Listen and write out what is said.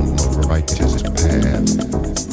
the righteous path.